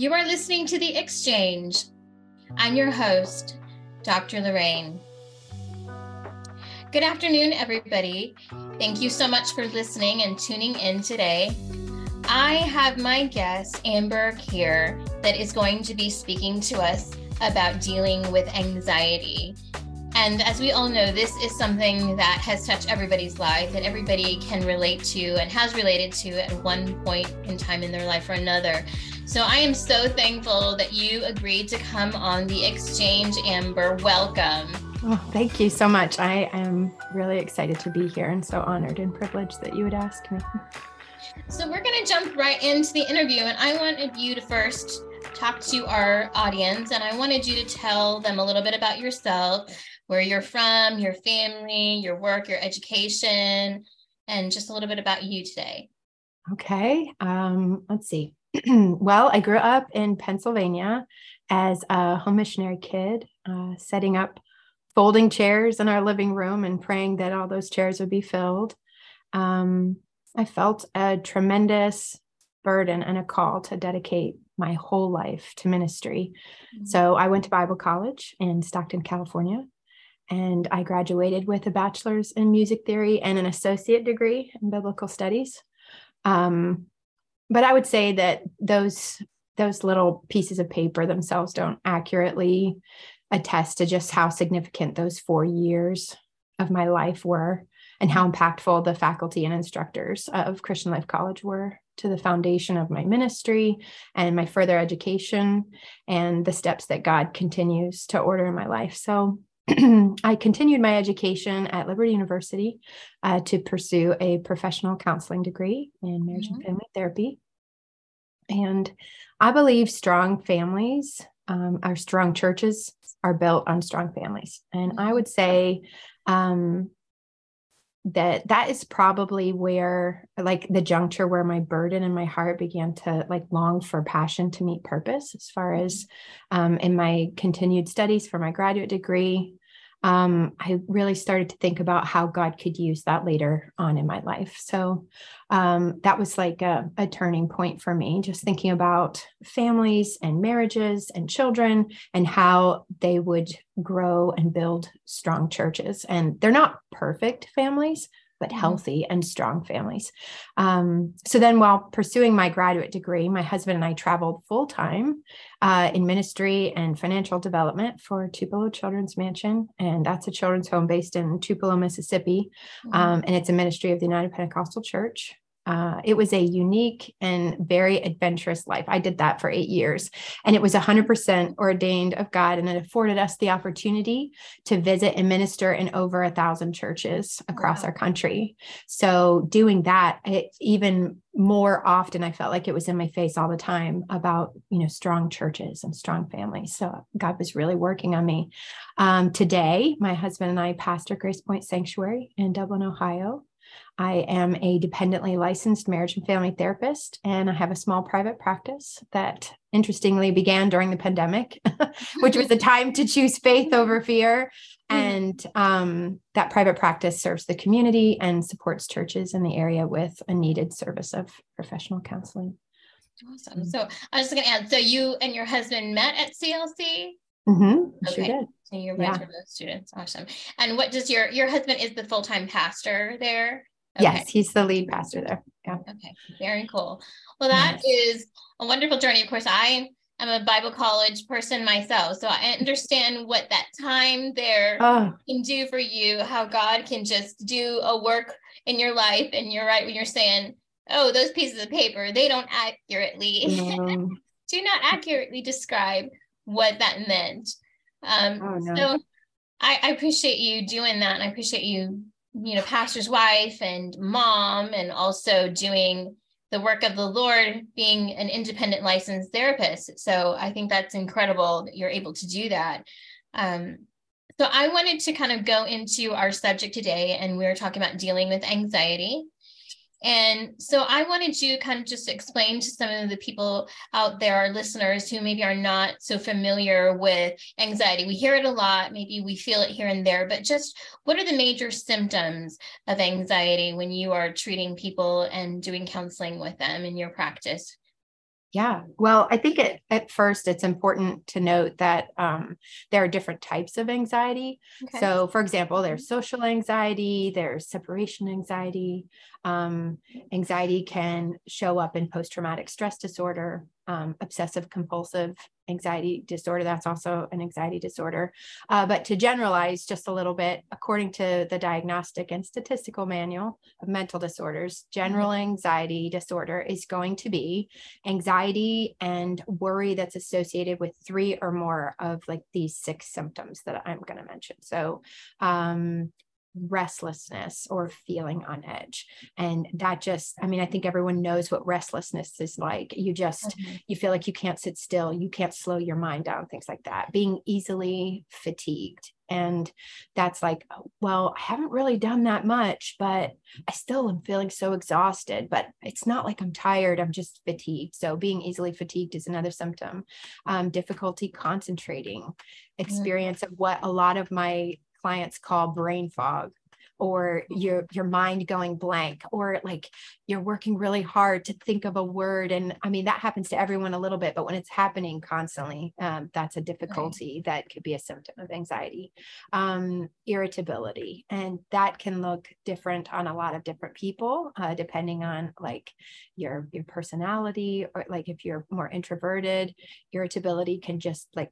You are listening to The Exchange. I'm your host, Dr. Lorraine. Good afternoon, everybody. Thank you so much for listening and tuning in today. I have my guest, Amber, here that is going to be speaking to us about dealing with anxiety. And as we all know, this is something that has touched everybody's life, that everybody can relate to and has related to at one point in time in their life or another. So I am so thankful that you agreed to come on the exchange, Amber. Welcome. Oh, thank you so much. I am really excited to be here and so honored and privileged that you would ask me. So we're going to jump right into the interview, and I wanted you to first talk to our audience, and I wanted you to tell them a little bit about yourself, where you're from, your family, your work, your education, and just a little bit about you today. Okay. Um, let's see. well, I grew up in Pennsylvania as a home missionary kid, uh, setting up folding chairs in our living room and praying that all those chairs would be filled. Um, I felt a tremendous burden and a call to dedicate my whole life to ministry. Mm-hmm. So I went to Bible college in Stockton, California, and I graduated with a bachelor's in music theory and an associate degree in biblical studies. Um, but I would say that those those little pieces of paper themselves don't accurately attest to just how significant those four years of my life were and how impactful the faculty and instructors of Christian Life College were to the foundation of my ministry and my further education and the steps that God continues to order in my life. So I continued my education at Liberty University uh, to pursue a professional counseling degree in marriage mm-hmm. and family therapy. And I believe strong families, um, our strong churches, are built on strong families. And I would say um, that that is probably where, like, the juncture where my burden and my heart began to like long for passion to meet purpose. As far as mm-hmm. um, in my continued studies for my graduate degree, um, I really started to think about how God could use that later on in my life. So um, that was like a, a, turning point for me, just thinking about families and marriages and children and how they would grow and build strong churches. And they're not perfect families, but mm-hmm. healthy and strong families. Um, so then, while pursuing my graduate degree, my husband and I traveled full time uh, in ministry and financial development for Tupelo Children's Mansion. And that's a children's home based in Tupelo, Mississippi. Mm-hmm. Um, and it's a ministry of the United Pentecostal Church. Uh, it was a unique and very adventurous life. I did that for eight years, and it was 100% ordained of God, and it afforded us the opportunity to visit and minister in over a thousand churches across wow. our country. So, doing that, it, even more often, I felt like it was in my face all the time about you know strong churches and strong families. So, God was really working on me. Um, today, my husband and I pastor Grace Point Sanctuary in Dublin, Ohio. I am a dependently licensed marriage and family therapist, and I have a small private practice that interestingly began during the pandemic, which was a time to choose faith over fear. Mm. And um, that private practice serves the community and supports churches in the area with a needed service of professional counseling. Awesome. So I was just going to add so you and your husband met at CLC? Mm-hmm, okay. Sure so you're both yeah. those students. Awesome. And what does your your husband is the full time pastor there? Okay. Yes, he's the lead pastor there. Yeah. Okay. Very cool. Well, that yes. is a wonderful journey. Of course, I am a Bible college person myself, so I understand what that time there oh. can do for you. How God can just do a work in your life, and you're right when you're saying, "Oh, those pieces of paper they don't accurately no. do not accurately describe what that meant." Um, oh, no. So I, I appreciate you doing that, and I appreciate you you know, pastor's wife and mom, and also doing the work of the Lord, being an independent licensed therapist. So I think that's incredible that you're able to do that. Um, so I wanted to kind of go into our subject today, and we are talking about dealing with anxiety. And so I wanted to kind of just explain to some of the people out there, our listeners who maybe are not so familiar with anxiety. We hear it a lot, maybe we feel it here and there, but just what are the major symptoms of anxiety when you are treating people and doing counseling with them in your practice? Yeah. Well, I think it, at first it's important to note that um, there are different types of anxiety. Okay. So, for example, there's mm-hmm. social anxiety, there's separation anxiety. Um, anxiety can show up in post traumatic stress disorder, um, obsessive compulsive anxiety disorder. That's also an anxiety disorder. Uh, but to generalize just a little bit, according to the Diagnostic and Statistical Manual of Mental Disorders, general mm-hmm. anxiety disorder is going to be anxiety and worry that's associated with three or more of like these six symptoms that I'm going to mention. So, um, restlessness or feeling on edge and that just i mean i think everyone knows what restlessness is like you just mm-hmm. you feel like you can't sit still you can't slow your mind down things like that being easily fatigued and that's like well i haven't really done that much but i still am feeling so exhausted but it's not like i'm tired i'm just fatigued so being easily fatigued is another symptom um, difficulty concentrating mm-hmm. experience mm-hmm. of what a lot of my clients call brain fog or your your mind going blank or like you're working really hard to think of a word. And i mean that happens to everyone a little bit but when it's happening constantly um, that's a difficulty right. that could be a symptom of anxiety um, irritability. And that can look different on a lot of different people uh, depending on like your your personality or like if you're more introverted irritability can just like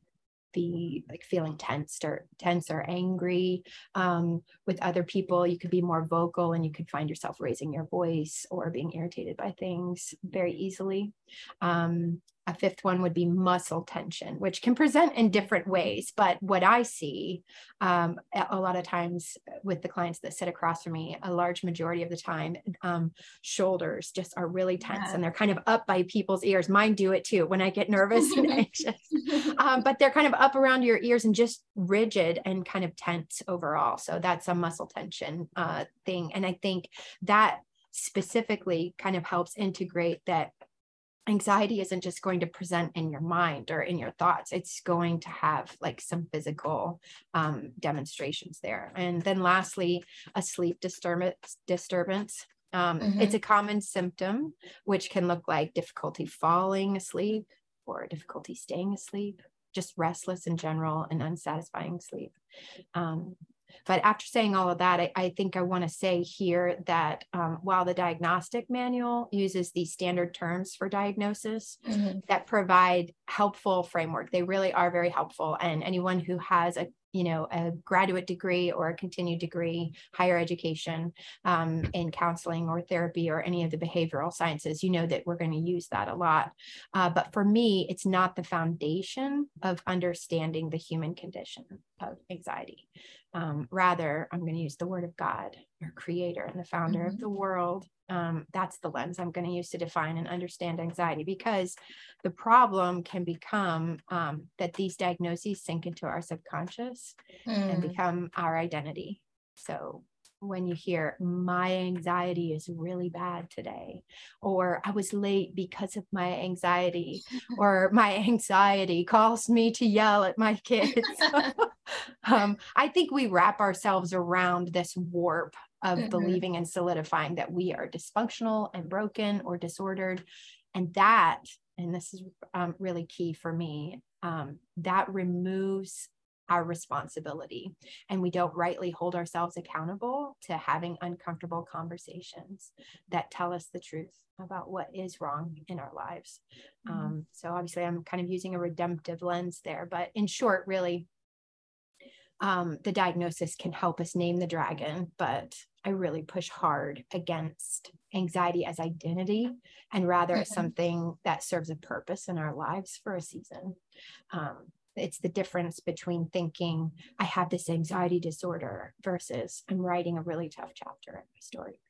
be like feeling tense or tense or angry um, with other people. You could be more vocal and you could find yourself raising your voice or being irritated by things very easily. Um, a fifth one would be muscle tension, which can present in different ways. But what I see um, a lot of times with the clients that sit across from me, a large majority of the time, um, shoulders just are really tense yeah. and they're kind of up by people's ears. Mine do it too when I get nervous and anxious. Um, but they're kind of up around your ears and just rigid and kind of tense overall. So that's a muscle tension uh, thing. And I think that specifically kind of helps integrate that anxiety isn't just going to present in your mind or in your thoughts it's going to have like some physical um, demonstrations there. And then lastly a sleep disturbance disturbance. Um, mm-hmm. it's a common symptom which can look like difficulty falling asleep or difficulty staying asleep just restless in general and unsatisfying sleep. Um, but after saying all of that, I, I think I want to say here that um, while the diagnostic manual uses these standard terms for diagnosis mm-hmm. that provide helpful framework, they really are very helpful. And anyone who has a you know a graduate degree or a continued degree higher education um, in counseling or therapy or any of the behavioral sciences you know that we're going to use that a lot. Uh, but for me it's not the foundation of understanding the human condition of anxiety. Um, rather, I'm going to use the word of God, our creator and the founder mm-hmm. of the world. Um, that's the lens I'm going to use to define and understand anxiety because the problem can become um, that these diagnoses sink into our subconscious mm. and become our identity. So when you hear my anxiety is really bad today or i was late because of my anxiety or my anxiety calls me to yell at my kids um, i think we wrap ourselves around this warp of mm-hmm. believing and solidifying that we are dysfunctional and broken or disordered and that and this is um, really key for me um, that removes our responsibility and we don't rightly hold ourselves accountable to having uncomfortable conversations that tell us the truth about what is wrong in our lives mm-hmm. um, so obviously i'm kind of using a redemptive lens there but in short really um, the diagnosis can help us name the dragon but i really push hard against anxiety as identity and rather mm-hmm. something that serves a purpose in our lives for a season um, it's the difference between thinking I have this anxiety disorder versus I'm writing a really tough chapter in my story.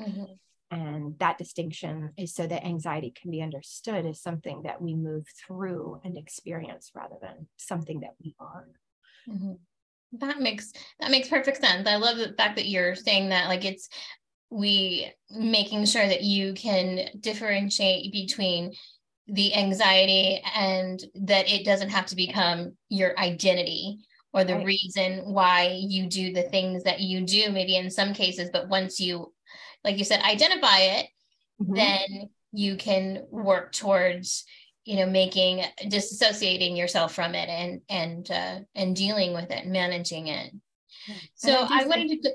Mm-hmm. And that distinction is so that anxiety can be understood as something that we move through and experience rather than something that we are. Mm-hmm. That makes that makes perfect sense. I love the fact that you're saying that like it's we making sure that you can differentiate between the anxiety and that it doesn't have to become your identity or the right. reason why you do the things that you do maybe in some cases but once you like you said identify it mm-hmm. then you can work towards you know making disassociating yourself from it and and uh, and dealing with it and managing it so i, I wanted to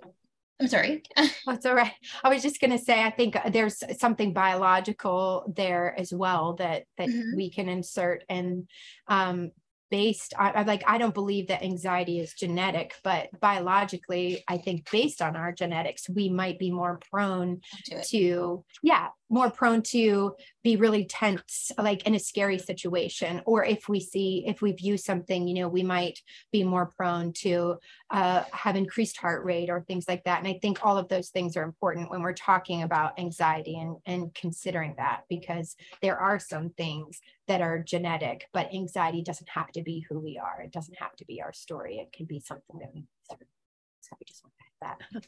I'm sorry. That's all right. I was just going to say, I think there's something biological there as well that that mm-hmm. we can insert, and um, based on like i don't believe that anxiety is genetic but biologically i think based on our genetics we might be more prone to yeah more prone to be really tense like in a scary situation or if we see if we view something you know we might be more prone to uh, have increased heart rate or things like that. And i think all of those things are important when we're talking about anxiety and and considering that because there are some things that are genetic but anxiety doesn't have to be who we are. It doesn't have to be our story. It can be something that we so we just want that. no,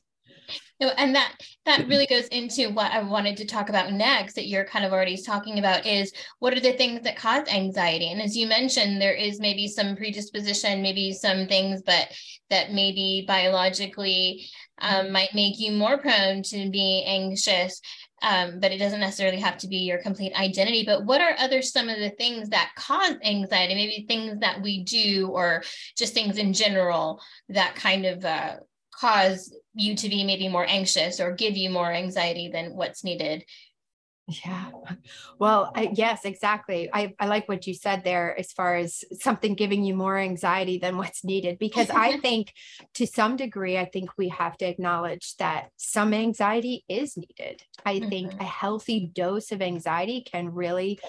and that that really goes into what I wanted to talk about next that you're kind of already talking about is what are the things that cause anxiety? And as you mentioned, there is maybe some predisposition, maybe some things, but that maybe biologically um, might make you more prone to be anxious. Um, but it doesn't necessarily have to be your complete identity. But what are other some of the things that cause anxiety? Maybe things that we do, or just things in general that kind of uh, cause you to be maybe more anxious or give you more anxiety than what's needed yeah. Well, I, yes, exactly. I, I like what you said there as far as something giving you more anxiety than what's needed, because I think to some degree, I think we have to acknowledge that some anxiety is needed. I mm-hmm. think a healthy dose of anxiety can really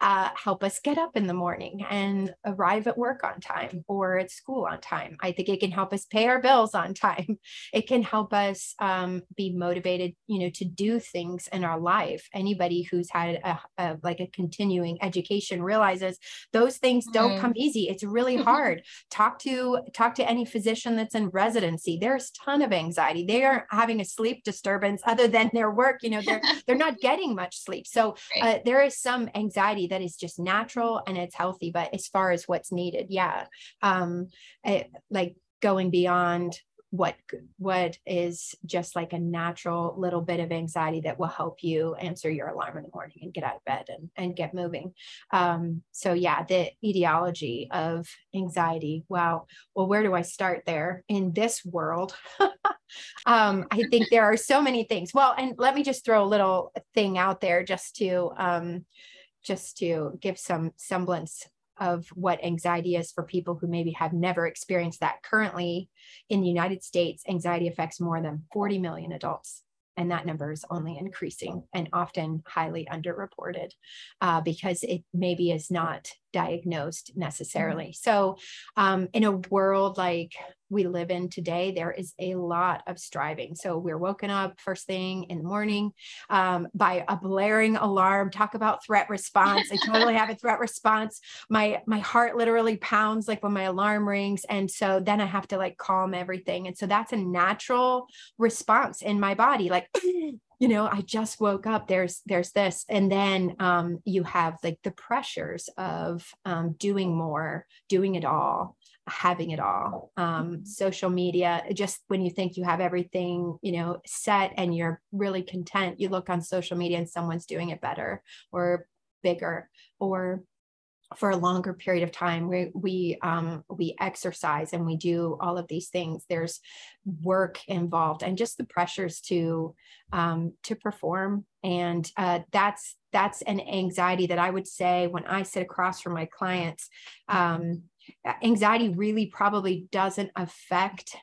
uh, help us get up in the morning and arrive at work on time or at school on time. I think it can help us pay our bills on time. It can help us um, be motivated, you know, to do things in our life. Anybody who's had a, a like a continuing education realizes those things don't mm. come easy. It's really hard. talk to talk to any physician that's in residency. There's a ton of anxiety. They are having a sleep disturbance other than their work. You know, they're they're not getting much sleep. So uh, there is some anxiety that is just natural and it's healthy. But as far as what's needed, yeah, um, it, like going beyond what what is just like a natural little bit of anxiety that will help you answer your alarm in the morning and get out of bed and, and get moving. Um, so yeah the etiology of anxiety. Wow. Well where do i start there? In this world um, i think there are so many things. Well and let me just throw a little thing out there just to um, just to give some semblance of what anxiety is for people who maybe have never experienced that. Currently in the United States, anxiety affects more than 40 million adults. And that number is only increasing and often highly underreported uh, because it maybe is not diagnosed necessarily. Mm-hmm. So, um, in a world like we live in today, there is a lot of striving. So, we're woken up first thing in the morning um, by a blaring alarm. Talk about threat response. I totally have a threat response. My my heart literally pounds like when my alarm rings, and so then I have to like calm everything. And so that's a natural response in my body, like. you know i just woke up there's there's this and then um, you have like the pressures of um, doing more doing it all having it all um, mm-hmm. social media just when you think you have everything you know set and you're really content you look on social media and someone's doing it better or bigger or for a longer period of time we we um, we exercise and we do all of these things. There's work involved and just the pressures to um, to perform. And uh, that's that's an anxiety that i would say when i sit across from my clients um, anxiety really probably doesn't affect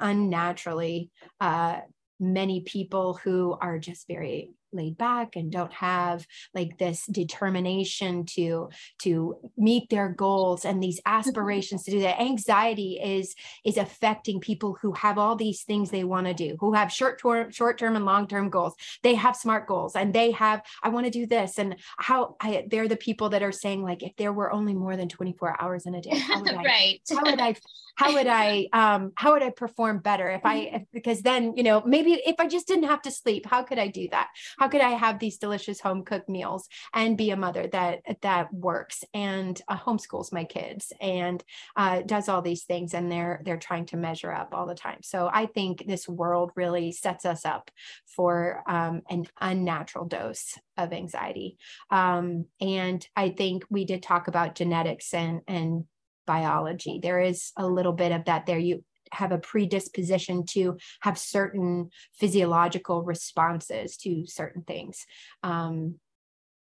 unnaturally uh, many people who are just very laid back and don't have like this determination to to meet their goals and these mm-hmm. aspirations to do that. Anxiety is is affecting people who have all these things they want to do who have short term short term and long term goals. They have smart goals and they have i want to do this. And how I, they're the people that are saying like if there were only more than 24 hours in a day how would i right. how would i how would i um how would i perform better if i if, because then you know maybe if i just didn't have to sleep how could i do that how could i have these delicious home cooked meals and be a mother that that works and uh, homeschools my kids and uh, does all these things and they're they're trying to measure up all the time. So i think this world really sets us up for um, an unnatural dose of anxiety. Um, and i think we did talk about genetics and and biology. There is a little bit of that there. You have a predisposition to have certain physiological responses to certain things. Um,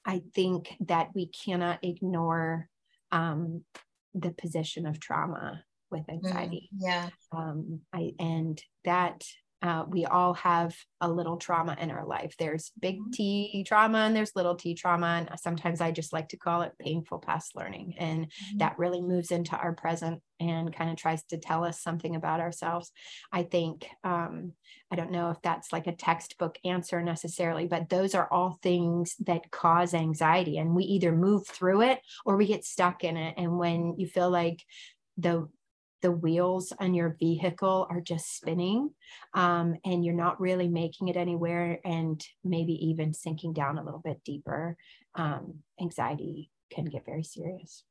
I think that we cannot ignore um, the position of trauma with mm, anxiety. Mm, yeah. Um, I and that uh, we all have a little trauma in our life. There's big mm-hmm. T trauma and there's little t trauma. And sometimes I just like to call it painful past learning. And mm-hmm. that really moves into our present and kind of tries to tell us something about ourselves. I think, um, I don't know if that's like a textbook answer necessarily, but those are all things that cause anxiety. And we either move through it or we get stuck in it. And when you feel like the the wheels on your vehicle are just spinning um, and you're not really making it anywhere and maybe even sinking down a little bit deeper, um, anxiety can get very serious.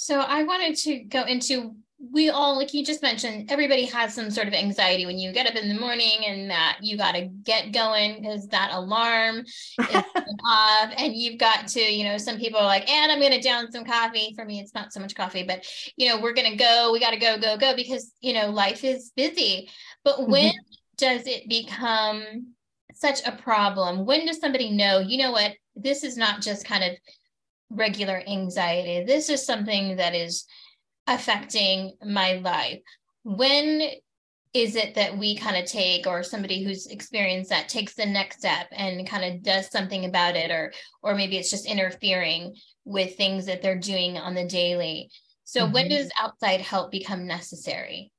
So I wanted to go into we all like you just mentioned everybody has some sort of anxiety when you get up in the morning and that you got to get going because that alarm is off and you've got to you know some people are like and i'm going to down some coffee. For me it's not so much coffee but you know we're going to go we got to go go go because you know life is busy. But mm-hmm. when does it become such a problem? When does somebody know you know what? This is not just kind of regular anxiety this is something that is affecting my life when is it that we kind of take or somebody who's experienced that takes the next step and kind of does something about it or or maybe it's just interfering with things that they're doing on the daily so mm-hmm. when does outside help become necessary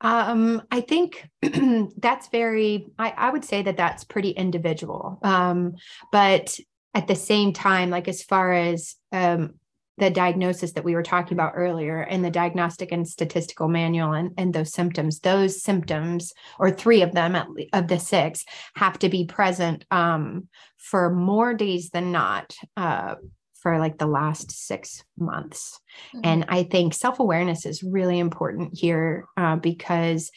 um, I think that's very, I, I, would say that that's pretty individual. Um, but at the same time, like as far as um, the diagnosis that we were talking about earlier and the diagnostic and statistical manual and, and those symptoms those symptoms or three of them at, of the six have to be present um, for more days than not uh, for like the last six months mm-hmm. and i think self-awareness is really important here uh, because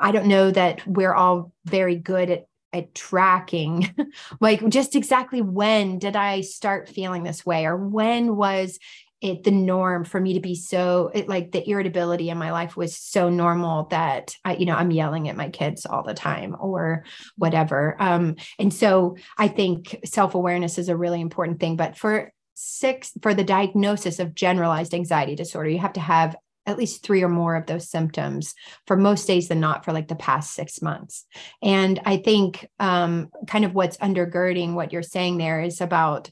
I don't know that we're all very good at at tracking like just exactly when did i start feeling this way? Or when was it the norm for me to be so it, like the irritability in my life was so normal that I, you know i'm yelling at my kids all the time or whatever. Um and so i think self-awareness is a really important thing but for six for the diagnosis of generalized anxiety disorder you have to have at least three or more of those symptoms for most days than not for like the past six months. And I think um, kind of what's undergirding what you're saying there is about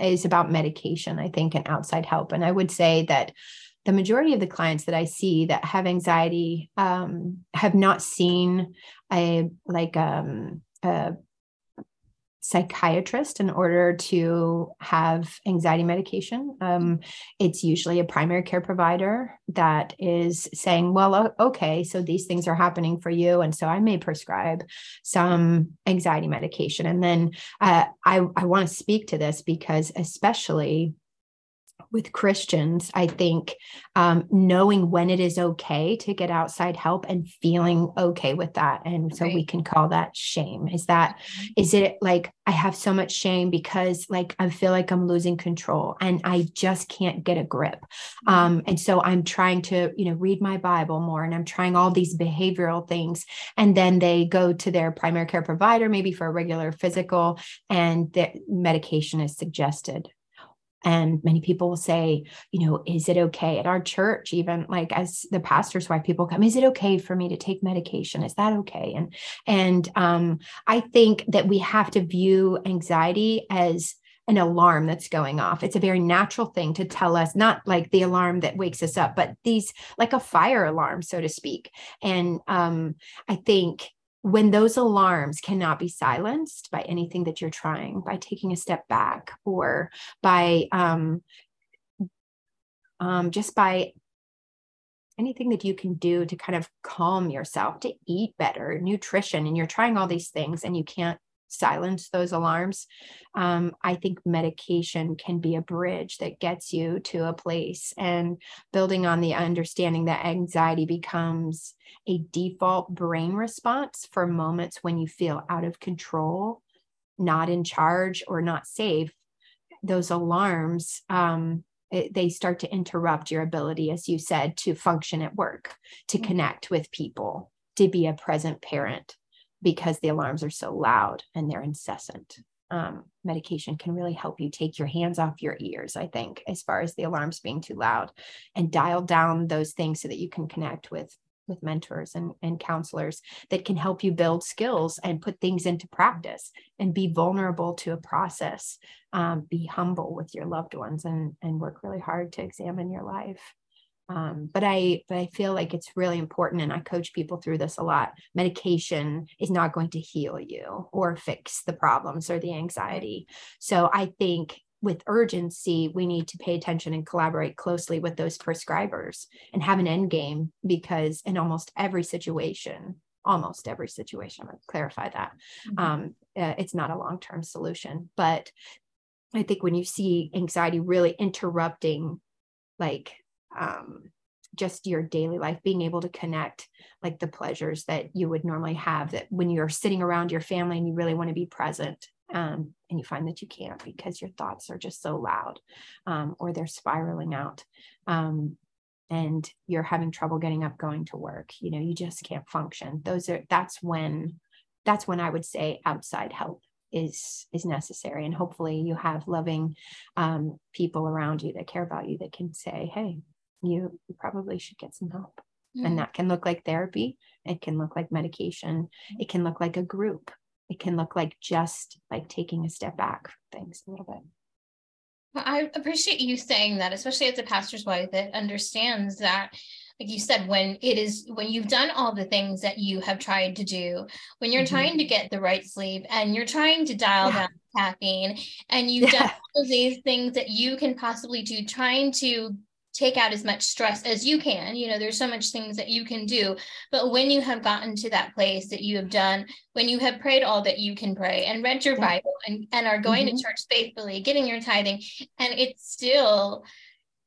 is about medication, I think, and outside help. And I would say that the majority of the clients that I see that have anxiety um, have not seen a like um, a psychiatrist in order to have anxiety medication. Um, it's usually a primary care provider that is saying, well, okay, so these things are happening for you. And so I may prescribe some anxiety medication. And then uh, I, I want to speak to this because, especially with Christians, I think um, knowing when it is okay to get outside help and feeling okay with that. And so right. we can call that shame. Is that, mm-hmm. it like I have so much shame because like I feel like I'm losing control and I just can't get a grip. Mm-hmm. Um, and so I'm trying to, you know, read my Bible more and I'm trying all these behavioral things. And then they go to their primary care provider, maybe for a regular physical, and the medication is suggested and many people will say you know is it okay at our church even like as the pastor's wife people come is it okay for me to take medication is that okay and and um, i think that we have to view anxiety as an alarm that's going off. It's a very natural thing to tell us, not like the alarm that wakes us up, but these like a fire alarm, so to speak. And um, I think when those alarms cannot be silenced by anything that you're trying, by taking a step back or by um, um, just by anything that you can do to kind of calm yourself, to eat better, nutrition, and you're trying all these things and you can't silence those alarms. Um, I think medication can be a bridge that gets you to a place and building on the understanding that anxiety becomes a default brain response for moments when you feel out of control, not in charge, or not safe. Those alarms, um, it, they start to interrupt your ability, as you said, to function at work, to mm-hmm. connect with people, to be a present parent because the alarms are so loud and they're incessant. Um, medication can really help you take your hands off your ears, I think, as far as the alarms being too loud and dial down those things so that you can connect with with mentors and, and counselors that can help you build skills and put things into practice and be vulnerable to a process um, be humble with your loved ones and and work really hard to examine your life um, but I but I feel like it's really important, and I coach people through this a lot. Medication is not going to heal you or fix the problems or the anxiety. So I think with urgency, we need to pay attention and collaborate closely with those prescribers and have an end game because in almost every situation, almost every situation, i clarify that, mm-hmm. um, uh, it's not a long term solution. But I think when you see anxiety really interrupting, like um, just your daily life, being able to connect like the pleasures that you would normally have that when you're sitting around your family and you really want to be present um, and you find that you can't because your thoughts are just so loud um, or they're spiraling out um, and you're having trouble getting up going to work you know you just can't function. Those are that's when that's when i would say outside help is is necessary and hopefully you have loving um, people around you that care about you that can say hey you, probably should get some help. Mm-hmm. And that can look like therapy, it can look like medication, it can look like a group, it can look like just like taking a step back from things a little bit. I appreciate you saying that, especially as a pastor's wife that understands that, like you said, when it is when you've done all the things that you have tried to do, when you're mm-hmm. trying to get the right sleep and you're trying to dial yeah. down caffeine and you've yeah. done all these things that you can possibly do, trying to take out as much stress as you can you know there's so much things that you can do but when you have gotten to that place that you have done when you have prayed all that you can pray and read your yeah. bible and, and are going mm-hmm. to church faithfully getting your tithing and it's still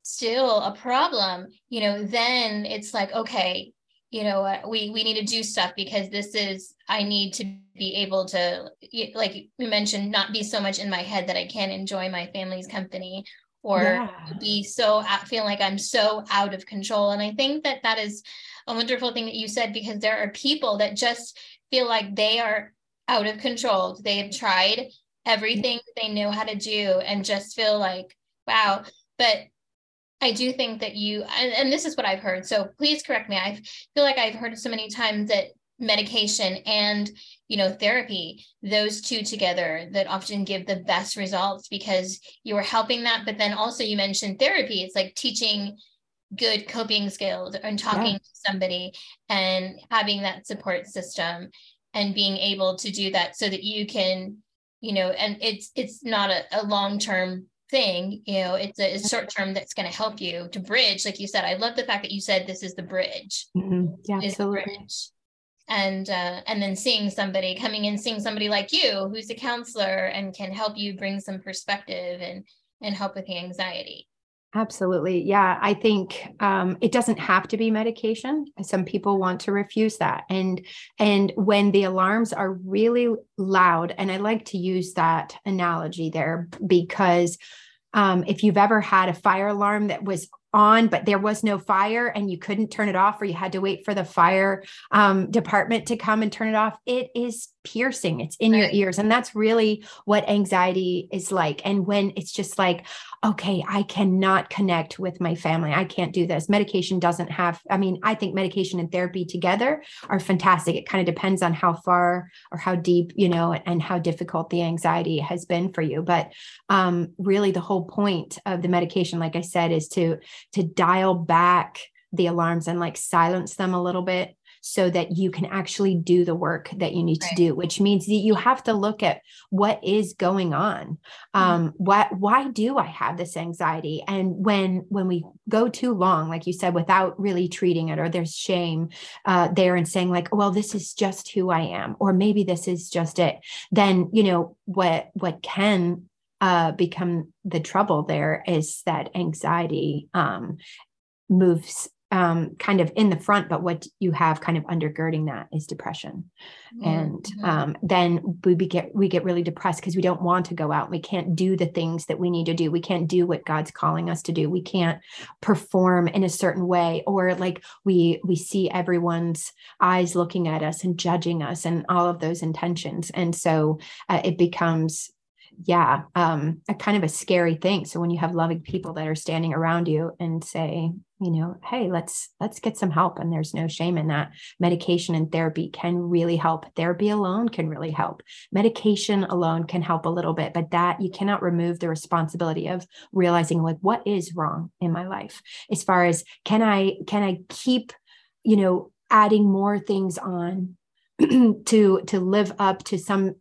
still a problem you know then it's like okay you know uh, we we need to do stuff because this is i need to be able to like you mentioned not be so much in my head that i can't enjoy my family's company or yeah. be so feeling like I'm so out of control. And I think that that is a wonderful thing that you said because there are people that just feel like they are out of control. They have tried everything they know how to do and just feel like, wow. But I do think that you, and, and this is what I've heard. So please correct me. I feel like I've heard so many times that medication and you know therapy those two together that often give the best results because you are helping that. But then also you mentioned therapy. It's like teaching good coping skills and talking yeah. to somebody and having that support system and being able to do that so that you can you know and it's it's not a, a long-term thing you know it's a, a short term that's going to help you to bridge. Like you said i love the fact that you said this is the bridge. Mm-hmm. yeah absolutely. bridge and uh, and then seeing somebody coming in seeing somebody like you who's a counselor and can help you bring some perspective and and help with the anxiety. Absolutely. Yeah i think um, it doesn't have to be medication. Some people want to refuse that. And and when the alarms are really loud and i like to use that analogy there because um, if you've ever had a fire alarm that was on, but there was no fire and you couldn't turn it off, or you had to wait for the fire um, department to come and turn it off. It is piercing, it's in right. your ears. And that's really what anxiety is like. And when it's just like, okay, I cannot connect with my family, I can't do this. Medication doesn't have, I mean, I think medication and therapy together are fantastic. It kind of depends on how far or how deep, you know, and how difficult the anxiety has been for you. But um, really, the whole point of the medication, like I said, is to to dial back the alarms and like silence them a little bit so that you can actually do the work that you need right. to do which means that you have to look at what is going on mm-hmm. um what why do i have this anxiety and when when we go too long like you said without really treating it or there's shame uh there and saying like well this is just who i am or maybe this is just it then you know what what can uh, become the trouble there is that anxiety um, moves um, kind of in the front, but what you have kind of undergirding that is depression. Mm-hmm. And um, then we get we get really depressed because we don't want to go out. We can't do the things that we need to do. We can't do what God's calling us to do. We can't perform in a certain way, or like we we see everyone's eyes looking at us and judging us, and all of those intentions. And so uh, it becomes yeah um a kind of a scary thing so when you have loving people that are standing around you and say you know hey let's let's get some help. And there's no shame in that. Medication and therapy can really help. Therapy alone can really help. Medication alone can help a little bit but that you cannot remove the responsibility of realizing like what is wrong in my life? As far as can i can i keep you know adding more things on to to live up to some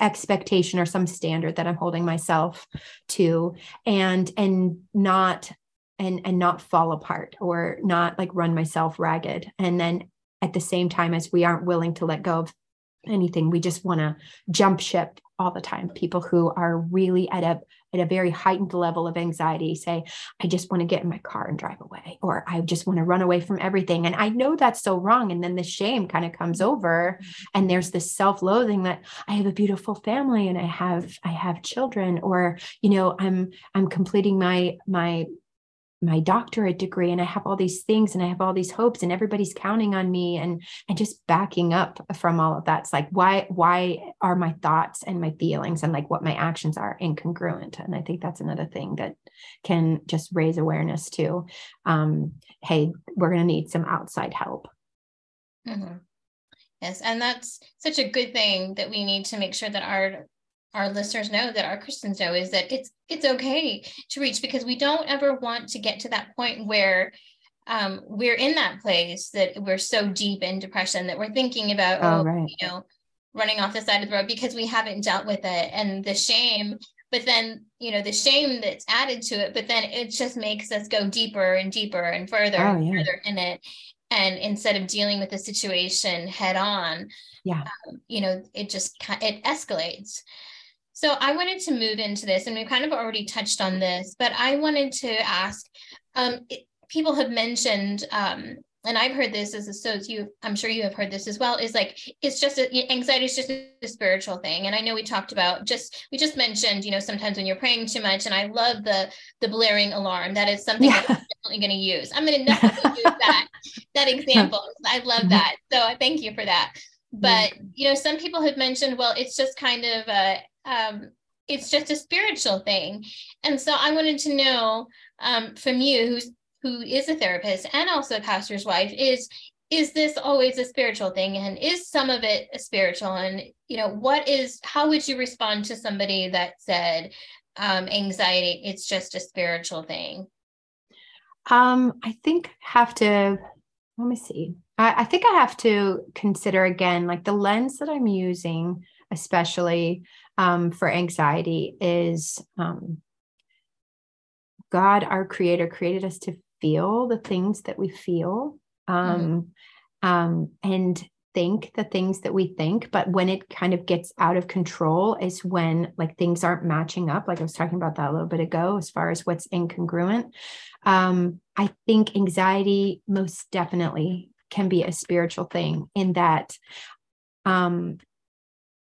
expectation or some standard that i'm holding myself to and and not and and not fall apart or not like run myself ragged. And then at the same time as we aren't willing to let go of anything we just want to jump ship all the time. People who are really at a at a very heightened level of anxiety say i just want to get in my car and drive away or i just want to run away from everything. And i know that's so wrong and then the shame kind of comes mm-hmm. over and there's this self-loathing that i have a beautiful family and i have i have children or you know i'm i'm completing my my my doctorate degree and I have all these things and I have all these hopes and everybody's counting on me and and just backing up from all of that. It's like why why are my thoughts and my feelings and like what my actions are incongruent? And I think that's another thing that can just raise awareness to um, hey, we're gonna need some outside help. Mm-hmm. Yes, and that's such a good thing that we need to make sure that our our listeners know that our Christians know is that it's it's okay to reach because we don't ever want to get to that point where um, we're in that place that we're so deep in depression that we're thinking about oh, oh right. you know running off the side of the road because we haven't dealt with it and the shame but then you know the shame that's added to it but then it just makes us go deeper and deeper and further oh, and yeah. further in it and instead of dealing with the situation head on yeah um, you know it just it escalates so I wanted to move into this, and we kind of already touched on this, but I wanted to ask um, it, people have mentioned, um, and I've heard this as a so you, I'm sure you have heard this as well, is like it's just a, anxiety is just a spiritual thing. And I know we talked about just we just mentioned, you know, sometimes when you're praying too much, and I love the the blaring alarm. That is something yeah. I'm definitely going to use. I'm going to definitely use that that example. I love mm-hmm. that. So I thank you for that. But you know, some people have mentioned, well, it's just kind of a um, it's just a spiritual thing. And so I wanted to know um, from you, who's who is a therapist and also a pastor's wife, is is this always a spiritual thing, and is some of it spiritual? And you know, what is how would you respond to somebody that said um, anxiety? It's just a spiritual thing. Um, I think have to let me see. I, I think I have to consider again, like the lens that I'm using, especially um, for anxiety is um, God, our creator, created us to feel the things that we feel um, mm. um, and think the things that we think. But when it kind of gets out of control is when like things aren't matching up. Like I was talking about that a little bit ago, as far as what's incongruent. Um, I think anxiety most definitely can be a spiritual thing in that um,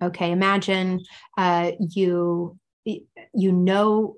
Okay, imagine uh, you you know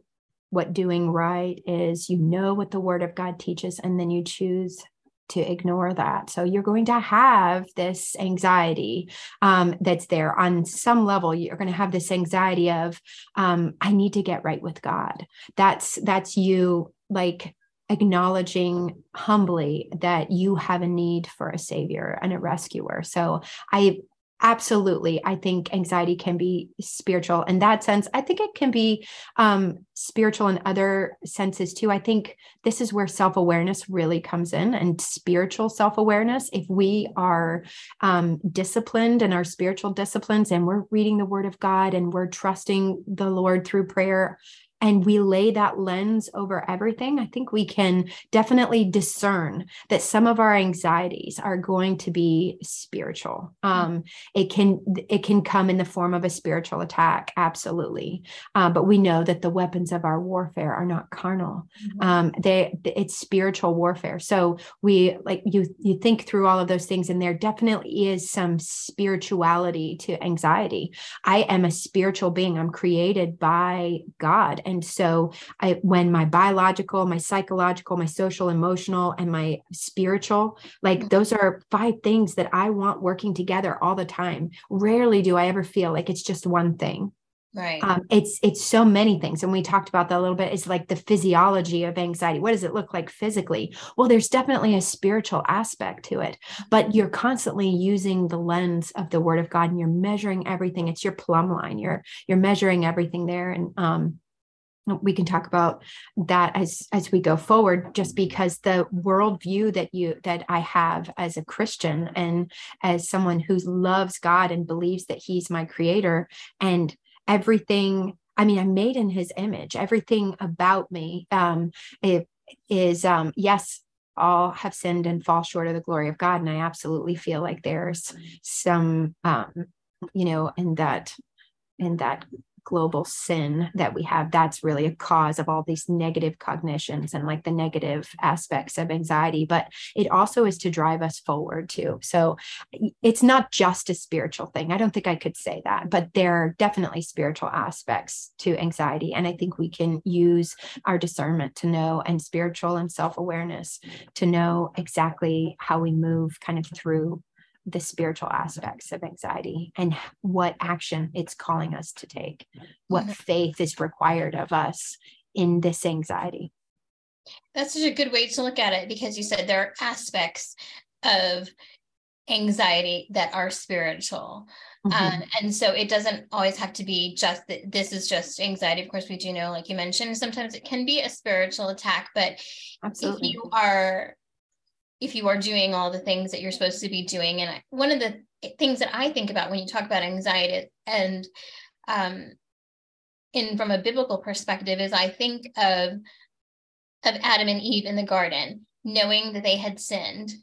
what doing right is, you know what the Word of God teaches, and then you choose to ignore that. So you're going to have this anxiety um, that's there on some level. You're going to have this anxiety of um, I need to get right with God. That's that's you like acknowledging humbly that you have a need for a savior and a rescuer. So I absolutely. I think anxiety can be spiritual in that sense. I think it can be um, spiritual in other senses too. I think this is where self-awareness really comes in and spiritual self-awareness. If we are um, disciplined in our spiritual disciplines and we're reading the word of god and we're trusting the lord through prayer and we lay that lens over everything, I think we can definitely discern that some of our anxieties are going to be spiritual. Mm. Um, it can it can come in the form of a spiritual attack, absolutely. Uh, but we know that the weapons of our warfare are not carnal; mm-hmm. um, they it's spiritual warfare. So we like you you think through all of those things, and there definitely is some spirituality to anxiety. I am a spiritual being. I'm created by God and so I when my biological, my psychological, my social, emotional, and my spiritual, like mm. those are five things that I want working together all the time. Rarely do I ever feel like it's just one thing. Right. Um, it's it's so many things. And we talked about that a little bit. It's like the physiology of anxiety. What does it look like physically? Well there's definitely a spiritual aspect to it but you're constantly using the lens of the word of god and you're measuring everything. It's your plumb line. You're you're measuring everything there. And um we can talk about that as as we go forward just because the worldview that you that i have as a christian and as someone who loves god and believes that he's my creator and everything i mean i'm made in his image. Everything about me um it is um yes all have sinned and fall short of the glory of god and i absolutely feel like there's some um you know in that in that global sin that we have that's really a cause of all these negative cognitions and like the negative aspects of anxiety but it also is to drive us forward too. So it's not just a spiritual thing. I don't think i could say that but there are definitely spiritual aspects to anxiety and i think we can use our discernment to know and spiritual and self-awareness to know exactly how we move kind of through the spiritual aspects of anxiety and what action it's calling us to take, what mm-hmm. faith is required of us in this anxiety. That's such a good way to look at it because you said there are aspects of anxiety that are spiritual. Mm-hmm. Um, and so it doesn't always have to be just that this is just anxiety. Of course, we do know, like you mentioned, sometimes it can be a spiritual attack, but Absolutely. if you are if you are doing all the things that you're supposed to be doing. And one of the things that I think about when you talk about anxiety and um, in from a biblical perspective is I think of of Adam and Eve in the garden, knowing that they had sinned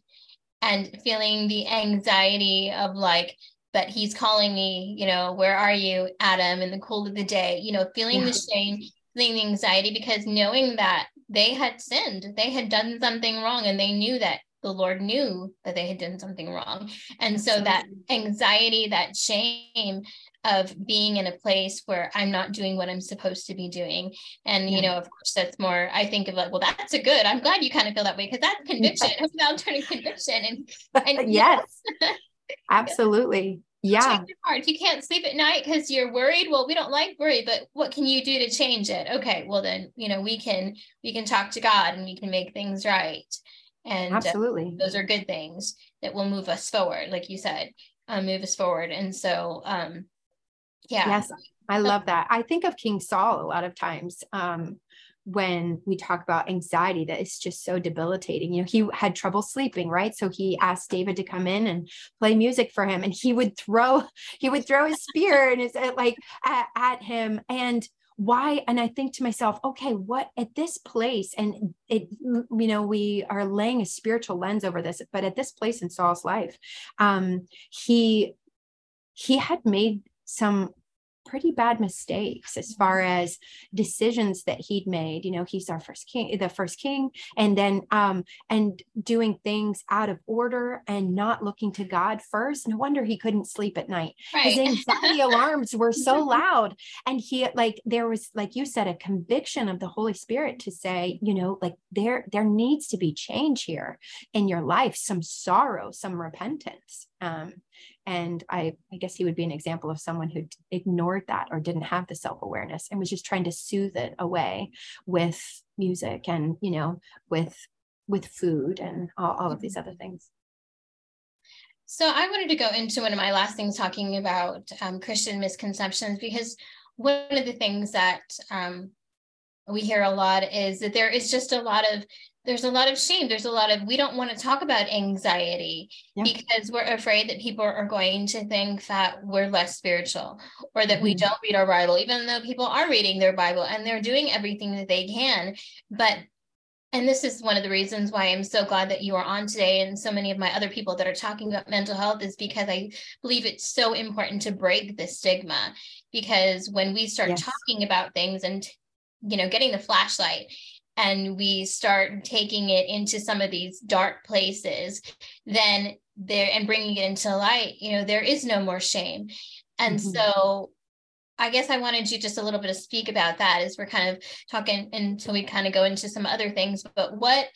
and feeling the anxiety of like, but he's calling me, you know, where are you, Adam, in the cool of the day, you know, feeling yeah. the shame, feeling the anxiety because knowing that they had sinned, they had done something wrong, and they knew that the Lord knew that they had done something wrong. And so that anxiety, that shame of being in a place where I'm not doing what I'm supposed to be doing. And, yeah. you know, of course, that's more, I think of like, well, that's a good, I'm glad you kind of feel that way because that's conviction. It's now turning conviction. And, and yes, absolutely. Yeah. If you can't sleep at night because you're worried, well, we don't like worry, but what can you do to change it? Okay, well then, you know, we can we can talk to God and we can make things right and uh, absolutely. uh, those are good things that will move us forward like you said uh, move us forward. And so um yeah. Yes i love that. I think of king saul a lot of times um when we talk about anxiety that is just so debilitating. You know he had trouble sleeping right? So he asked david to come in and play music for him and he would throw he would throw his spear and his like at, at him. And why and i think to myself okay what at this place and it you know we are laying a spiritual lens over this but at this place in saul's life um he he had made some pretty bad mistakes as far as decisions that he'd made you know he's our first king the first king and then um and doing things out of order and not looking to god first. No wonder he couldn't sleep at night right. his anxiety alarms were so loud. And he like there was like you said a conviction of the holy spirit to say you know like there there needs to be change here in your life some sorrow some repentance. Um and I, I guess he would be an example of someone who ignored that or didn't have the self-awareness and was just trying to soothe it away with music and, you know, with with food and all, all of these other things. So I wanted to go into one of my last things talking about um, Christian misconceptions because one of the things that um, we hear a lot is that there is just a lot of there's a lot of shame there's a lot of we don't want to talk about anxiety because we're afraid that people are going to think that we're less spiritual or that mm-hmm. we don't read our bible even though people are reading their bible and they're doing everything that they can but and this is one of the reasons why I'm so glad that you are on today and so many of my other people that are talking about mental health is because I believe it's so important to break the stigma because when we start yes. talking about things and you know getting the flashlight and we start taking it into some of these dark places then there and bringing it into light you know there is no more shame. And mm-hmm. so i guess i wanted you just a little bit to speak about that as we're kind of talking until we kind of go into some other things. But what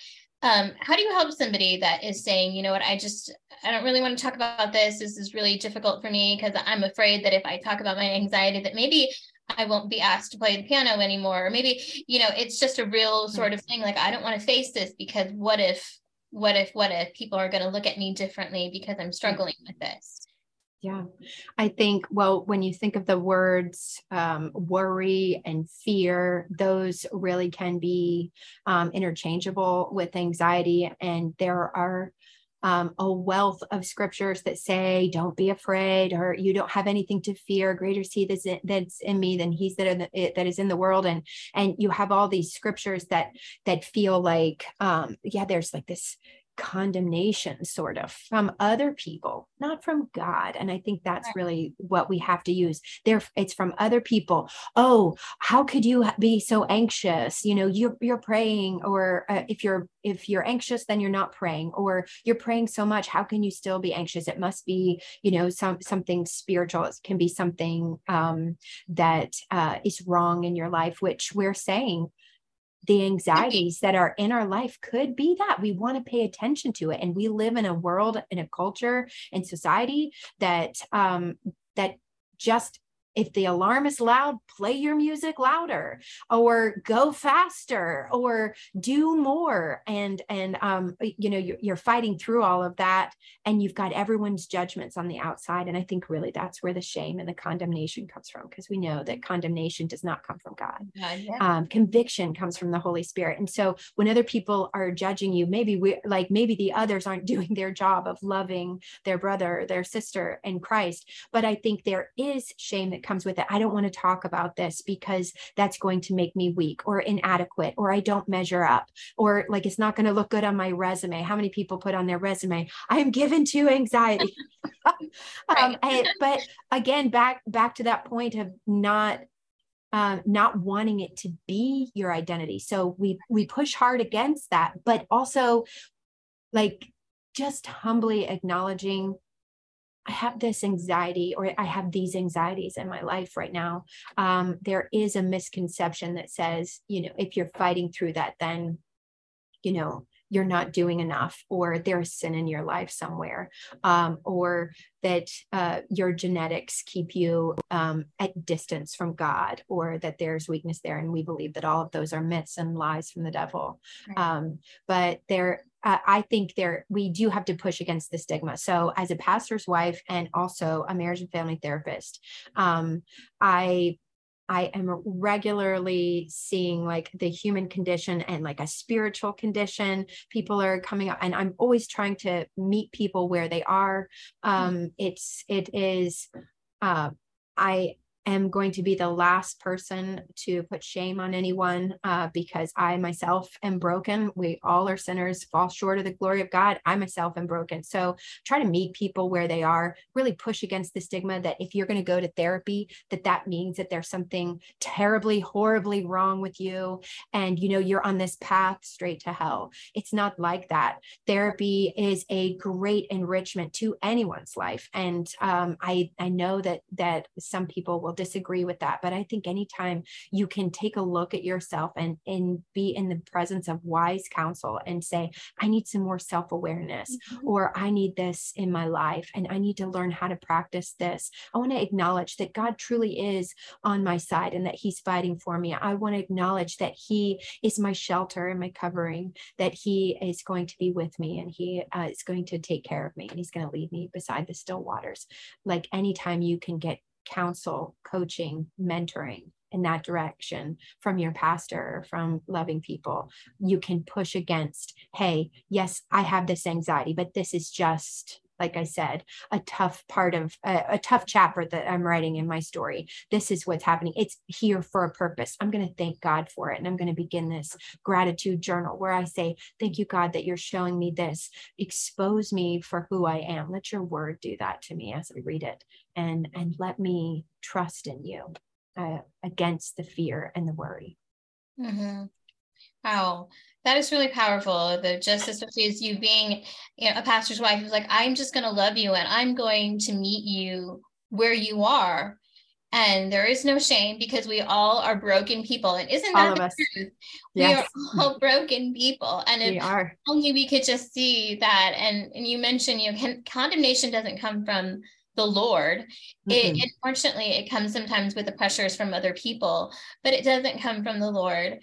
um, how do you help somebody that is saying you know what? I just i don't really want to talk about this. This is really difficult for me because i'm afraid that if i talk about my anxiety that maybe I won't be asked to play the piano anymore. Or maybe, you know, it's just a real sort of thing. Like, I don't want to face this because what if, what if, what if people are going to look at me differently because I'm struggling with this? Yeah, I think, well, when you think of the words um, worry and fear, those really can be um, interchangeable with anxiety. And there are um, a wealth of scriptures that say, "Don't be afraid," or "You don't have anything to fear. Greater is He that's in, that's in me than He's that in the, that is in the world." And and you have all these scriptures that that feel like, um, yeah, there's like this condemnation sort of from other people not from god. And i think that's really what we have to use. There it's from other people. Oh how could you be so anxious? You know you're, you're praying or uh, if you're if you're anxious then you're not praying or you're praying so much how can you still be anxious? It must be you know some something spiritual. It can be something um, that uh, is wrong in your life which we're saying the anxieties that are in our life could be that we want to pay attention to it. And we live in a world in a culture and society that um that just if the alarm is loud, play your music louder or go faster or do more. And, and, um, you know, you're, you're fighting through all of that and you've got everyone's judgments on the outside. And I think really that's where the shame and the condemnation comes from, because we know that condemnation does not come from God. Yeah. um, conviction comes from the Holy Spirit. And so when other people are judging you, maybe we like, maybe the others aren't doing their job of loving their brother, their sister in Christ. But I think there is shame that that comes with it. I don't want to talk about this because that's going to make me weak or inadequate or I don't measure up or like it's not going to look good on my resume. How many people put on their resume? I am given to anxiety. um, and, but again, back back to that point of not um, not wanting it to be your identity. So we we push hard against that, but also like just humbly acknowledging I have this anxiety or I have these anxieties in my life right now. Um, there is a misconception that says, you know, if you're fighting through that, then, you know, you're not doing enough, or there's sin in your life somewhere, um, or that uh, your genetics keep you um, at distance from God, or that there's weakness there. And we believe that all of those are myths and lies from the devil. Right. Um, but there, uh, I think there we do have to push against the stigma. So, as a pastor's wife and also a marriage and family therapist, um, I I am regularly seeing like the human condition and like a spiritual condition. People are coming up, and I'm always trying to meet people where they are. Um, it's it is. Uh, I am going to be the last person to put shame on anyone uh, because I myself am broken. We all are sinners, fall short of the glory of God. I myself am broken. So try to meet people where they are, really push against the stigma that if you're going to go to therapy, that that means that there's something terribly, horribly wrong with you. And, you know, you're on this path straight to hell. It's not like that. Therapy is a great enrichment to anyone's life. And um, I, I know that, that some people will disagree with that. But I think anytime you can take a look at yourself and, and be in the presence of wise counsel and say, I need some more self awareness, mm-hmm. or I need this in my life, and I need to learn how to practice this. I want to acknowledge that God truly is on my side and that He's fighting for me. I want to acknowledge that He is my shelter and my covering, that He is going to be with me and He uh, is going to take care of me and He's going to lead me beside the still waters. Like anytime you can get counsel, coaching, mentoring in that direction from your pastor, from loving people, you can push against, hey, yes, I have this anxiety, but this is just like I said, a tough part of a, a, tough chapter that I'm writing in my story. This is what's happening. It's here for a purpose. I'm going to thank God for it. And I'm going to begin this gratitude journal where I say, Thank you, God, that you're showing me this. Expose me for who I am. Let your word do that to me as I read it. And, and let me trust in you uh, against the fear and the worry. Mm-hmm. Wow, that is really powerful. The just especially as you being you know, a pastor's wife who's like, I'm just going to love you and I'm going to meet you where you are. And there is no shame because we all are broken people. And isn't that the truth? Yes. We are all broken people. And if we are. only we could just see that. And, and you mentioned, you know, can, condemnation doesn't come from the Lord. Mm-hmm. It, unfortunately, it comes sometimes with the pressures from other people, but it doesn't come from the Lord.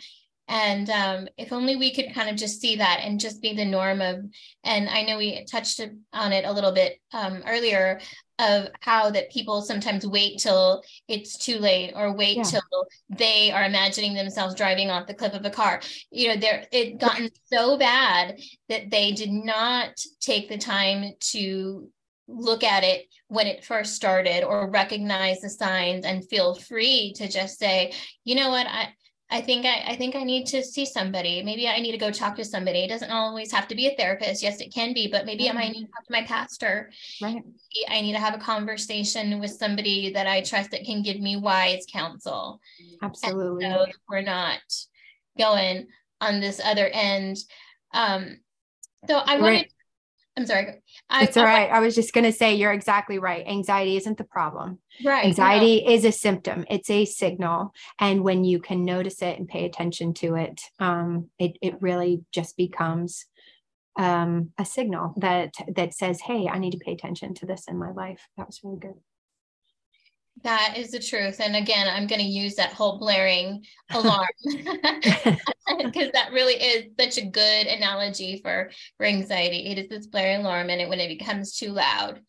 And um, if only we could kind of just see that and just be the norm of, and I know we touched on it a little bit um, earlier of how that people sometimes wait till it's too late or wait yeah. till they are imagining themselves driving off the cliff of a car. You know, there it gotten so bad that they did not take the time to look at it when it first started or recognize the signs and feel free to just say you know what i I think I, I think I need to see somebody. Maybe I need to go talk to somebody. It doesn't always have to be a therapist. Yes, it can be, but maybe mm-hmm. I might need to talk to my pastor. Right. I need to have a conversation with somebody that I trust that can give me wise counsel. Absolutely. so we're not going on this other end. Um, so I wanted right. I'm sorry. I, it's all right. I was just going to say you're exactly right. Anxiety isn't the problem. Right. Anxiety no. is a symptom. It's a signal, and when you can notice it and pay attention to it, um, it it really just becomes um, a signal that that says, "Hey, I need to pay attention to this in my life." That was really good. That is the truth. And again, I'm going to use that whole blaring alarm because that really is such a good analogy for, for anxiety. It is this blaring alarm, and it, when it becomes too loud,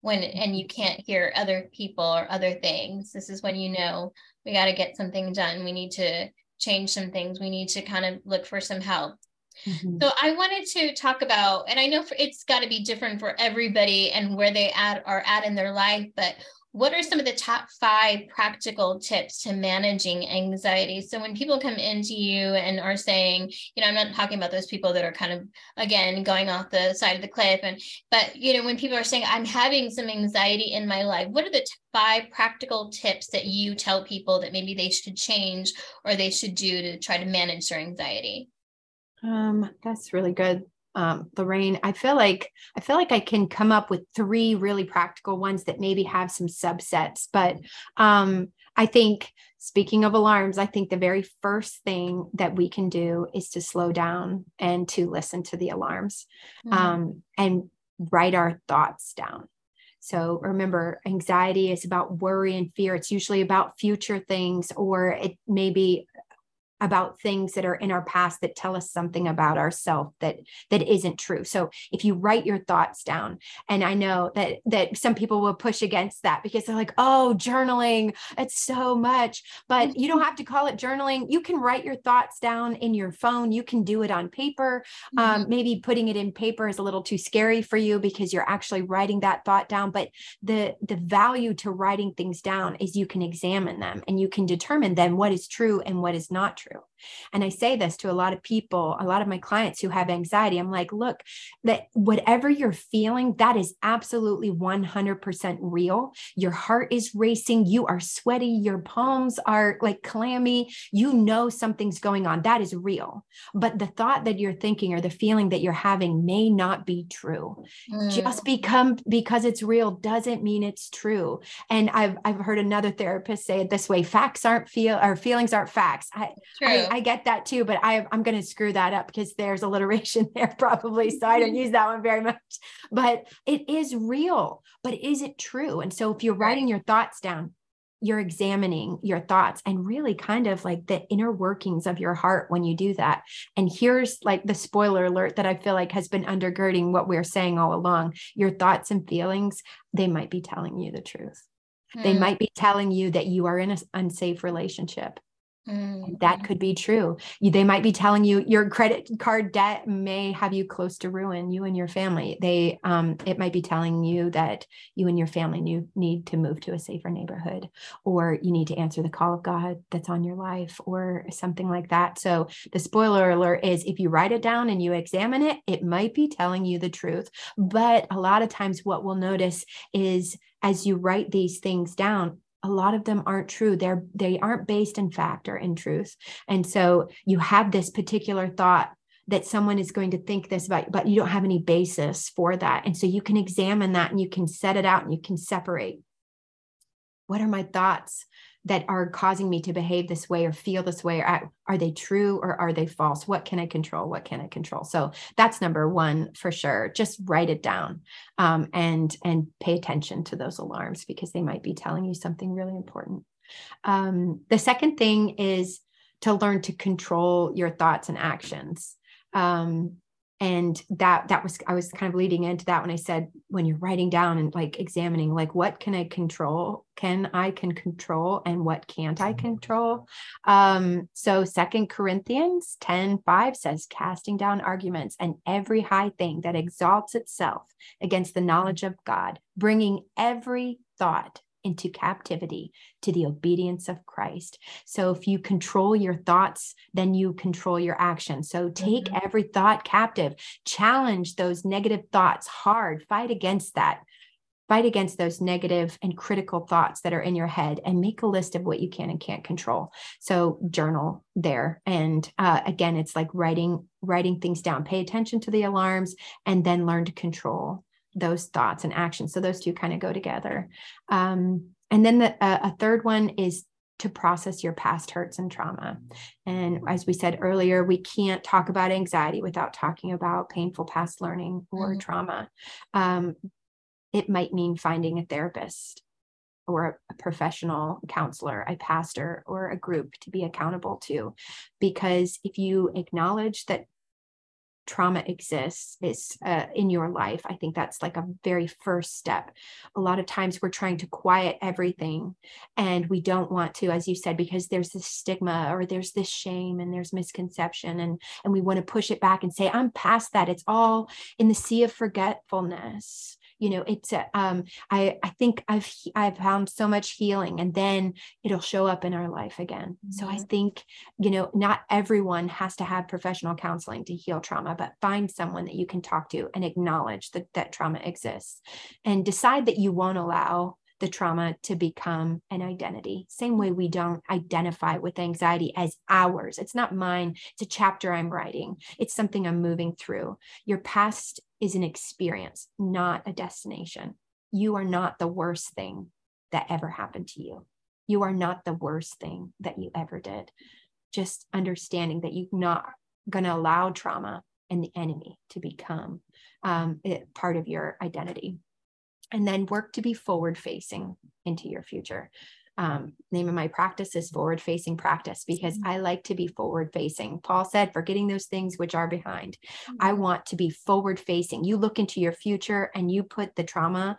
when and you can't hear other people or other things, this is when you know we got to get something done. We need to change some things. We need to kind of look for some help. Mm-hmm. So I wanted to talk about, and I know for, it's got to be different for everybody and where they at are at in their life, but what are some of the top five practical tips to managing anxiety? So when people come into you and are saying, you know, I'm not talking about those people that are kind of again going off the side of the cliff, and but you know, when people are saying I'm having some anxiety in my life, what are the t- five practical tips that you tell people that maybe they should change or they should do to try to manage their anxiety? Um, that's really good um, Lorraine, I feel like I feel like I can come up with three really practical ones that maybe have some subsets. But um, I think speaking of alarms, I think the very first thing that we can do is to slow down and to listen to the alarms mm-hmm. um, and write our thoughts down. So remember, anxiety is about worry and fear. It's usually about future things, or it may be about things that are in our past that tell us something about ourselves that that isn't true. So if you write your thoughts down and i know that that some people will push against that because they're like oh journaling it's so much. But you don't have to call it journaling. You can write your thoughts down in your phone. You can do it on paper. Um, mm-hmm. um, maybe putting it in paper is a little too scary for you because you're actually writing that thought down but the the value to writing things down is you can examine them and you can determine then what is true and what is not true true. And I say this to a lot of people, a lot of my clients who have anxiety. I'm like, look, that whatever you're feeling, that is absolutely 100% real. Your heart is racing, you are sweaty, your palms are like clammy, you know something's going on. That is real. But the thought that you're thinking or the feeling that you're having may not be true. Mm. Just become because it's real doesn't mean it's true. And I've I've heard another therapist say it this way: facts aren't feel or feelings aren't facts. I, I, I get that too, but I, I'm going to screw that up because there's alliteration there probably. So I don't use that one very much. But it is real, but is it true? And so if you're writing your thoughts down, you're examining your thoughts and really kind of like the inner workings of your heart when you do that. And here's like the spoiler alert that I feel like has been undergirding what we're saying all along. Your thoughts and feelings, they might be telling you the truth. They hmm. might be telling you that you are in an unsafe relationship. Mm-hmm. That could be true. They might be telling you your credit card debt may have you close to ruin, you and your family. They, um, it might be telling you that you and your family need to move to a safer neighborhood, or you need to answer the call of God that's on your life, or something like that. So the spoiler alert is if you write it down and you examine it, it might be telling you the truth. But a lot of times, what we'll notice is as you write these things down, a lot of them aren't true. They're they aren't based in fact or in truth. And so you have this particular thought that someone is going to think this about you, but you don't have any basis for that. And so you can examine that and you can set it out and you can separate. What are my thoughts that are causing me to behave this way or feel this way are, are they true or are they false? What can i control? What can i control? So that's number one for sure. Just write it down um, and and pay attention to those alarms because they might be telling you something really important. Um, the second thing is to learn to control your thoughts and actions. Um, and that that was i was kind of leading into that when i said when you're writing down and like examining like what can i control? Can i can control and what can't i control? Um so second corinthians 10 5 says casting down arguments and every high thing that exalts itself against the knowledge of god bringing every thought into captivity to the obedience of Christ. So if you control your thoughts, then you control your actions. So take mm-hmm. every thought captive, challenge those negative thoughts hard, fight against that. Fight against those negative and critical thoughts that are in your head and make a list of what you can and can't control. So journal there. And uh, again, it's like writing, writing things down. Pay attention to the alarms and then learn to control those thoughts and actions. So those two kind of go together. Um, and then the, uh, a third one is to process your past hurts and trauma. And as we said earlier, we can't talk about anxiety without talking about painful past learning or mm-hmm. trauma. Um, it might mean finding a therapist or a, a professional counselor, a pastor, or a group to be accountable to. Because if you acknowledge that trauma exists is uh, in your life i think that's like a very first step. A lot of times we're trying to quiet everything and we don't want to as you said because there's this stigma or there's this shame and there's misconception and and we want to push it back and say i'm past that it's all in the sea of forgetfulness you know it's a, um i i think i've i've found so much healing and then it'll show up in our life again mm-hmm. so i mm-hmm. think you know not everyone has to have professional counseling to heal trauma but find someone that you can talk to and acknowledge that that trauma exists and decide that you won't allow the trauma to become an identity. Same way we don't identify with anxiety as ours. It's not mine. It's a chapter I'm writing. It's something I'm moving through. Your past is an experience, not a destination. You are not the worst thing that ever happened to you. You are not the worst thing that you ever did. Just understanding that you're not going to allow trauma and the enemy to become um, part of your identity. And then work to be forward facing into your future um, name of my practice is forward facing practice because mm-hmm. I like to be forward facing. Paul said, forgetting those things which are behind. I mm-hmm. want to be forward facing. You look into your future and you put the trauma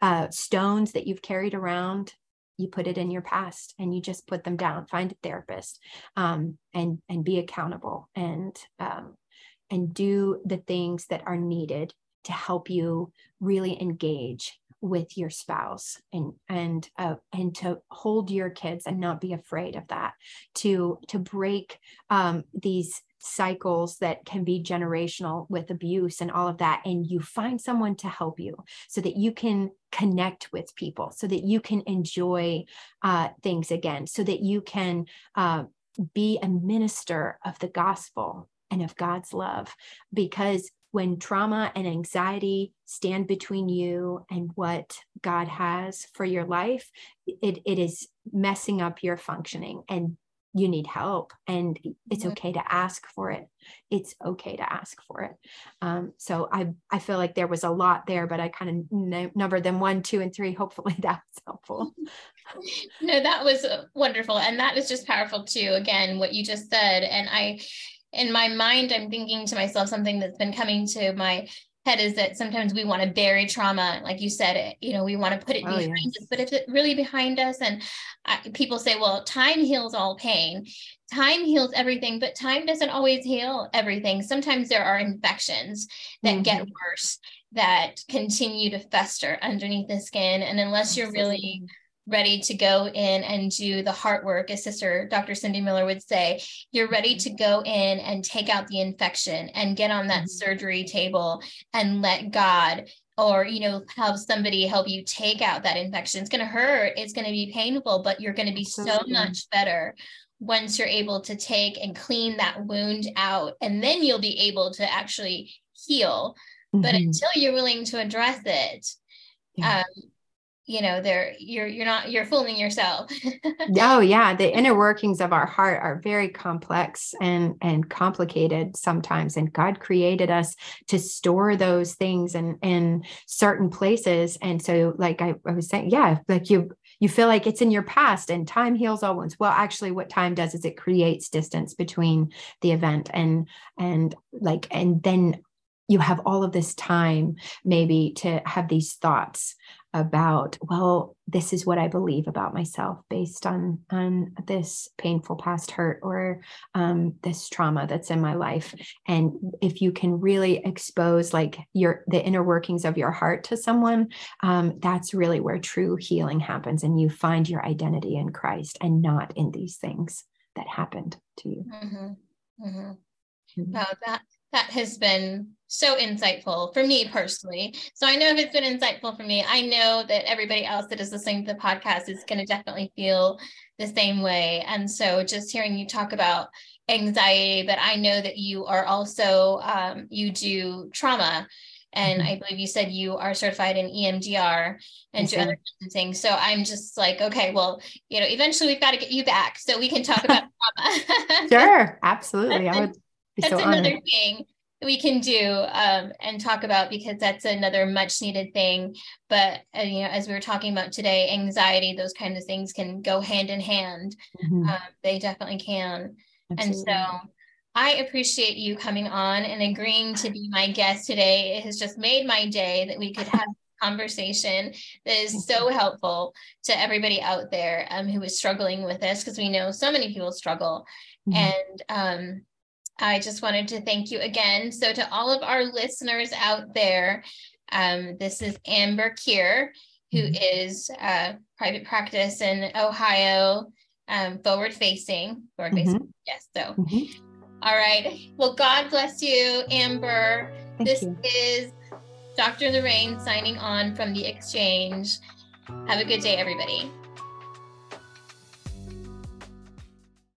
uh, stones that you've carried around you put it in your past and you just put them down find a therapist um, and and be accountable and um, and do the things that are needed to help you really engage with your spouse and and uh, and to hold your kids and not be afraid of that to to break um, these cycles that can be generational with abuse and all of that and you find someone to help you so that you can connect with people so that you can enjoy uh, things again so that you can uh, be a minister of the gospel and of god's love because when trauma and anxiety stand between you and what God has for your life, it, it is messing up your functioning and you need help and it's mm-hmm. okay to ask for it. It's okay to ask for it. Um, so i i feel like there was a lot there but i kind of n- numbered them one two and three. Hopefully that was helpful. No that was uh, wonderful. And that was just powerful too. Again what you just said. And i in my mind, I'm thinking to myself something that's been coming to my head is that sometimes we want to bury trauma like you said it you know we want to put it oh, behind yes. us but if it really behind us and I, people say well time heals all pain time heals everything but time doesn't always heal everything sometimes there are infections that mm-hmm. get worse that continue to fester underneath the skin and unless you're really ready to go in and do the heart work, as Sister Dr. Cindy Miller would say, you're ready to go in and take out the infection and get on that mm-hmm. surgery table and let God or you know have somebody help you take out that infection it's going to hurt it's going to be painful but you're going to be so much better once you're able to take and clean that wound out and then you'll be able to actually heal mm-hmm. but until you're willing to address it yeah. um, you know they're you're you're not you're fooling yourself. Oh yeah the inner workings of our heart are very complex and and complicated sometimes and god created us to store those things in in certain places and so like i, I was saying yeah like you you feel like it's in your past and time heals all wounds well actually what time does is it creates distance between the event and and like and then you have all of this time maybe to have these thoughts about well this is what i believe about myself based on on this painful past hurt or um, this trauma that's in my life and if you can really expose like your the inner workings of your heart to someone um, that's really where true healing happens and you find your identity in christ and not in these things that happened to you mm-hmm. Mm-hmm. Mm-hmm. That that has been so insightful for me personally. So I know if it's been insightful for me, I know that everybody else that is listening to the podcast is going to definitely feel the same way. And so just hearing you talk about anxiety, but I know that you are also, um, you do trauma. And mm-hmm. I believe you said you are certified in EMDR and do other things. So I'm just like, okay, well, you know, eventually we've got to get you back so we can talk about trauma. sure, absolutely. I would that's so another thing we can do um, and talk about because that's another much needed thing but uh, you know as we were talking about today anxiety those kinds of things can go hand in hand mm-hmm. um, they definitely can Absolutely. and so I appreciate you coming on and agreeing to be my guest today. It has just made my day that we could have conversation that is so helpful to everybody out there um, who is struggling with this because we know so many people struggle. Mm-hmm. And um, I just wanted to thank you again. So, to all of our listeners out there, um, this is Amber Kear, who mm-hmm. is a private practice in Ohio, um, forward facing. Forward facing. Mm-hmm. Yes. So, mm-hmm. all right. Well, God bless you, Amber. Thank this you. is Dr. Lorraine signing on from the exchange. Have a good day, everybody.